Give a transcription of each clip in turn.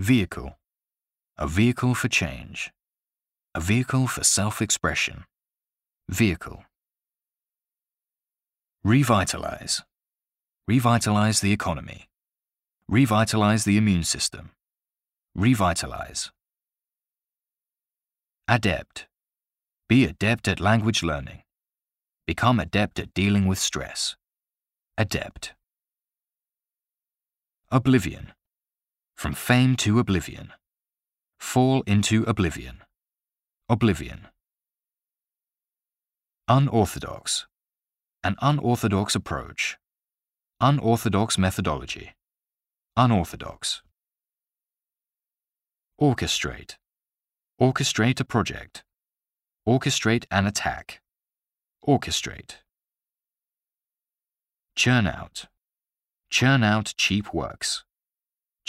Vehicle. A vehicle for change. A vehicle for self-expression. Vehicle. Revitalize. Revitalize the economy. Revitalize the immune system. Revitalize. Adept. Be adept at language learning. Become adept at dealing with stress. Adept. Oblivion. From fame to oblivion. Fall into oblivion. Oblivion. Unorthodox. An unorthodox approach. Unorthodox methodology. Unorthodox. Orchestrate. Orchestrate a project. Orchestrate an attack. Orchestrate. Churn out. Churn out cheap works.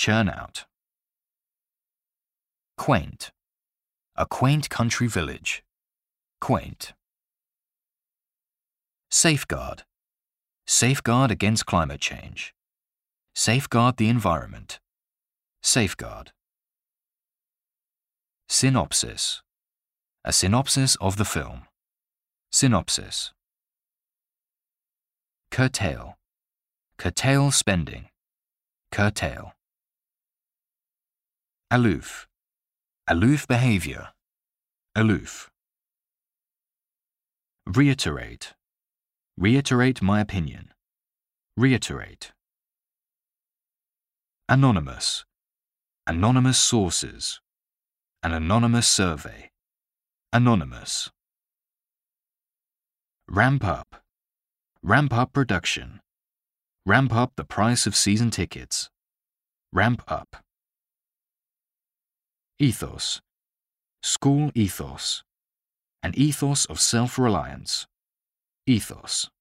Churn out. Quaint. A quaint country village. Quaint. Safeguard. Safeguard against climate change. Safeguard the environment. Safeguard. Synopsis. A synopsis of the film. Synopsis. Curtail. Curtail spending. Curtail. Aloof. Aloof behavior. Aloof. Reiterate. Reiterate my opinion. Reiterate. Anonymous. Anonymous sources. An anonymous survey. Anonymous. Ramp up. Ramp up production. Ramp up the price of season tickets. Ramp up. Ethos. School ethos. An ethos of self-reliance. Ethos.